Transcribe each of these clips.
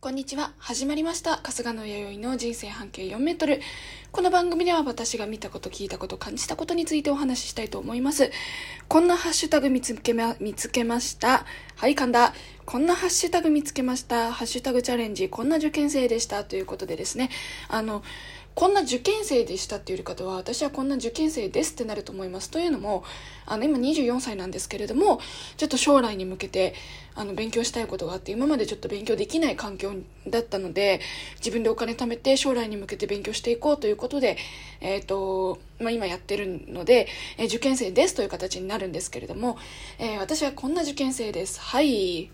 こんにちは。始まりました。春日野弥生の人生半径4メートル。この番組では私が見たこと、聞いたこと、感じたことについてお話ししたいと思います。こんなハッシュタグ見つけま、見つけました。はい、神田。こんなハッシュタグ見つけました。ハッシュタグチャレンジ。こんな受験生でした。ということでですね。あの、こんな受験生でしたっていう方は、私はこんな受験生ですってなると思います。というのも、あの、今24歳なんですけれども、ちょっと将来に向けて、あの、勉強したいことがあって、今までちょっと勉強できない環境だったので、自分でお金貯めて将来に向けて勉強していこうということで、え、ー、と、まあ、今やってるので、えー、受験生ですという形になるんですけれども、えー、私はこんな受験生です。はい。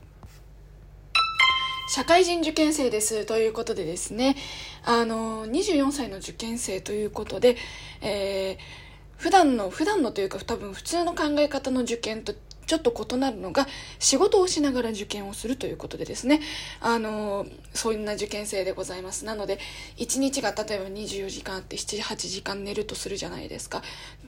社会人受験生ですということでですね、あの、24歳の受験生ということで、えー、普段の、普段のというか多分普通の考え方の受験とちょっと異なるのが仕事をしながら受験をするということでですね。あのそんな受験生でございます。なので1日が例えば24時間あって78時間寝るとするじゃないですか。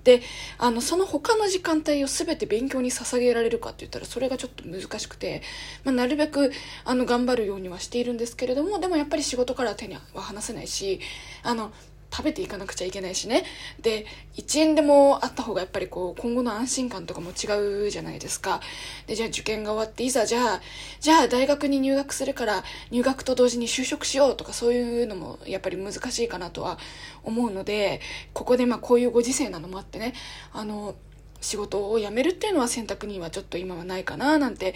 であのその他の時間帯を全て勉強に捧げられるかって言ったらそれがちょっと難しくて、まあ、なるべくあの頑張るようにはしているんですけれどもでもやっぱり仕事から手には離せないしあの食べていかなくちゃいけないしね。で1円でもあった方がやっぱりこう今後の安心感とかも違うじゃないですか。でじゃあ受験が終わっていざじゃあじゃあ大学に入学するから入学と同時に就職しようとかそういうのもやっぱり難しいかなとは思うのでここでまあこういうご時世なのもあってね。あの仕事を辞めるっていうのは選択にはちょっと今はないかななんて、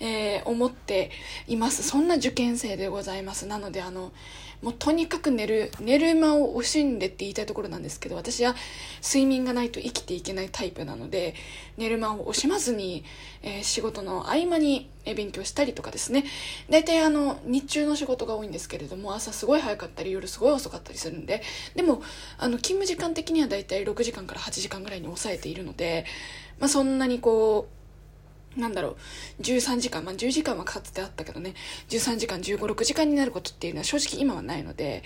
えー、思っています。そんな受験生でございます。なのであのもうとにかく寝る寝る間を惜しんでって言いたいところなんですけど私は睡眠がないと生きていけないタイプなので寝る間を惜しまずに、えー、仕事の合間に勉強したりとかですね。大体あの日中の仕事が多いんですけれども朝すごい早かったり夜すごい遅かったりするんででもあの勤務時間的には大体6時間から8時間ぐらいに抑えているので、まあ、そんなにこうなんだろう、13時間、まあ10時間はかつてあったけどね、13時間、15、6時間になることっていうのは正直今はないので、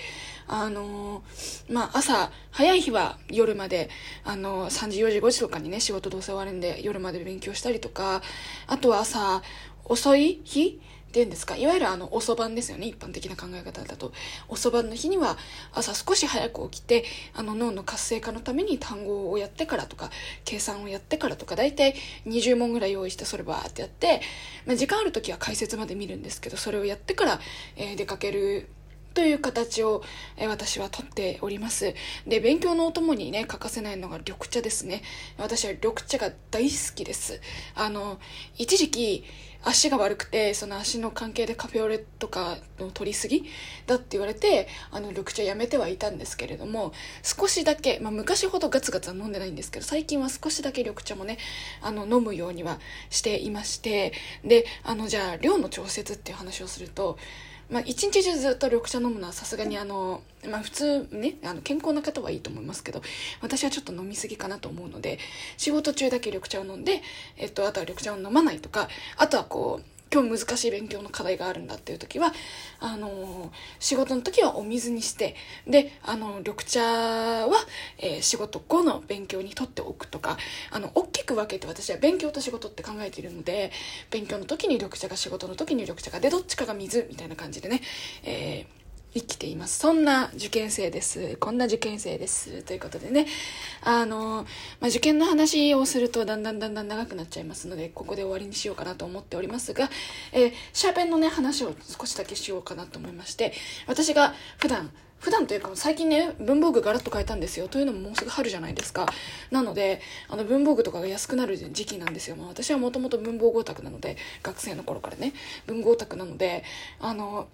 あのー、まあ朝、早い日は夜まで、あのー、3時、4時、5時とかにね、仕事どうせ終わるんで夜まで勉強したりとか、あとは朝、遅い日ていうんですか？いわゆるあの遅番ですよね一般的な考え方だと。遅番の日には朝少し早く起きてあの脳の活性化のために単語をやってからとか計算をやってからとか大体20問ぐらい用意してそれバーってやって、まあ、時間ある時は解説まで見るんですけどそれをやってから、えー、出かけるという形を、え私はとっております。で、勉強のお供にね、欠かせないのが緑茶ですね。私は緑茶が大好きです。あの、一時期、足が悪くて、その足の関係でカフェオレとかの取りすぎだって言われて、あの、緑茶やめてはいたんですけれども、少しだけ、まあ昔ほどガツガツは飲んでないんですけど、最近は少しだけ緑茶もね、あの、飲むようにはしていまして、で、あの、じゃあ、量の調節っていう話をすると、まあ、一日中ずっと緑茶飲むのはさすがにあの、まあ、普通ねあの健康な方はいいと思いますけど私はちょっと飲みすぎかなと思うので仕事中だけ緑茶を飲んで、えっと、あとは緑茶を飲まないとかあとはこう今日難しい勉強の課題があるんだっていう時はあの仕事の時はお水にしてであの緑茶は、えー、仕事後の勉強にとっておくとかあの大きく分けて私は勉強と仕事って考えているので勉強の時に緑茶が仕事の時に緑茶がでどっちかが水みたいな感じでね、えー生きています。そんな受験生です。こんな受験生です。ということでね、あの、まあ、受験の話をするとだんだんだんだん長くなっちゃいますので、ここで終わりにしようかなと思っておりますが、えー、シャーペンのね、話を少しだけしようかなと思いまして、私が普段、普段というか最近ね文房具ガラッと変えたんですよ。というのももうすぐ春じゃないですか。なのであの文房具とかが安くなる時期なんですよ、まあ、私はもともと文房具オタクなので学生の頃からね文具オタクなのであの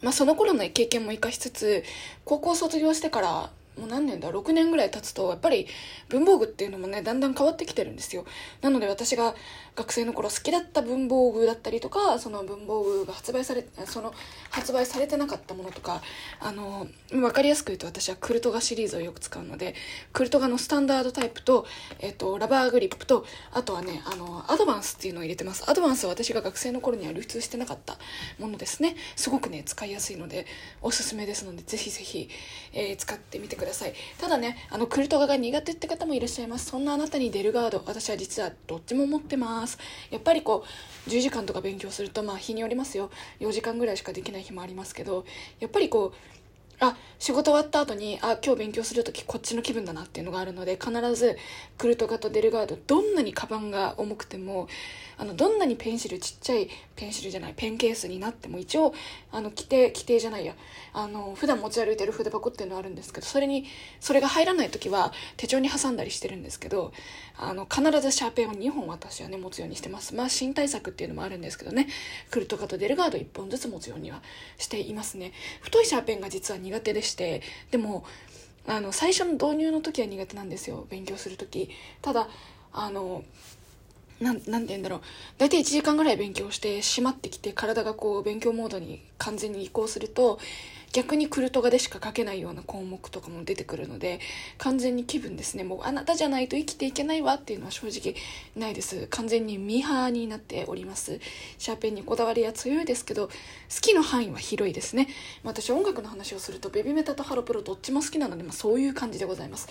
まあ、その頃の経験も生かしつつ高校卒業してからもう何年だ6年ぐらい経つとやっぱり文房具っていうのもねだんだん変わってきてるんですよ。なので私が学生の頃好きだった文房具だったりとかその文房具が発売されその発売されてなかったものとかあの分かりやすく言うと私はクルトガシリーズをよく使うのでクルトガのスタンダードタイプと,、えーと、ラバーグリップとあとはねあのアドバンスっていうのを入れてます。アドバンスは私が学生の頃には流通してなかったものですね。すごくね使いやすいのでおすすめですのでぜひぜひ、えー、使ってみてください。ただねあのクルトガが苦手って方もいらっしゃいます。そんなあなたにデルガード私は実はどっちも持ってます。ます。やっぱりこう10時間とか勉強するとまあ日によりますよ。4時間ぐらいしかできない日もありますけどやっぱりこうあ仕事終わった後にあ今日勉強する時こっちの気分だなっていうのがあるので必ずクルトガとデルガードどんなにカバンが重くてもあのどんなにペンシルちっちゃいペンシルじゃないペンケースになっても一応あの規定規定じゃないやあの普段持ち歩いてる筆箱っていうのはあるんですけどそれにそれが入らない時は手帳に挟んだりしてるんですけどあの必ずシャーペンを2本私はね持つようにしてます。まあ新対策っていうのもあるんですけどねクルトガとデルガード1本ずつ持つようにはしていますね。太いシャーペンが実は苦手でしてでもあの最初の導入の時は苦手なんですよ勉強する時。ただあのなんなんて言うんだろう。大体1時間ぐらい勉強してしまってきて体がこう勉強モードに完全に移行すると逆にクルトガでしか書けないような項目とかも出てくるので完全に気分ですね。もうあなたじゃないと生きていけないわっていうのは正直ないです。完全にミーハーになっております。シャーペンにこだわりは強いですけど好きの範囲は広いですね。私音楽の話をするとベビメタとハロプロどっちも好きなので、まあ、そういう感じでございます。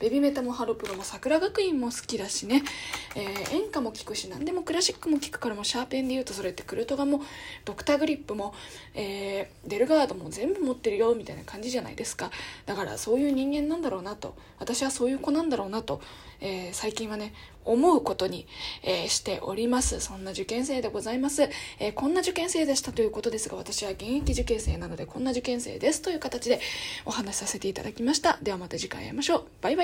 ベビメタもハロプロも桜学院も好きだしね、えー、演歌も聴くし何でもクラシックも聴くからもシャーペンで言うとそれってクルトガもドクターグリップも、えー、デルガードも全部持ってるよみたいな感じじゃないですか。だからそういう人間なんだろうなと私はそういう子なんだろうなと、えー、最近はね思うことに、えー、しております。そんな受験生でございます、え、こんな受験生でしたということですが私は現役受験生なのでこんな受験生ですという形でお話しさせていただきました。ではまた次回会いましょう。バイバイ。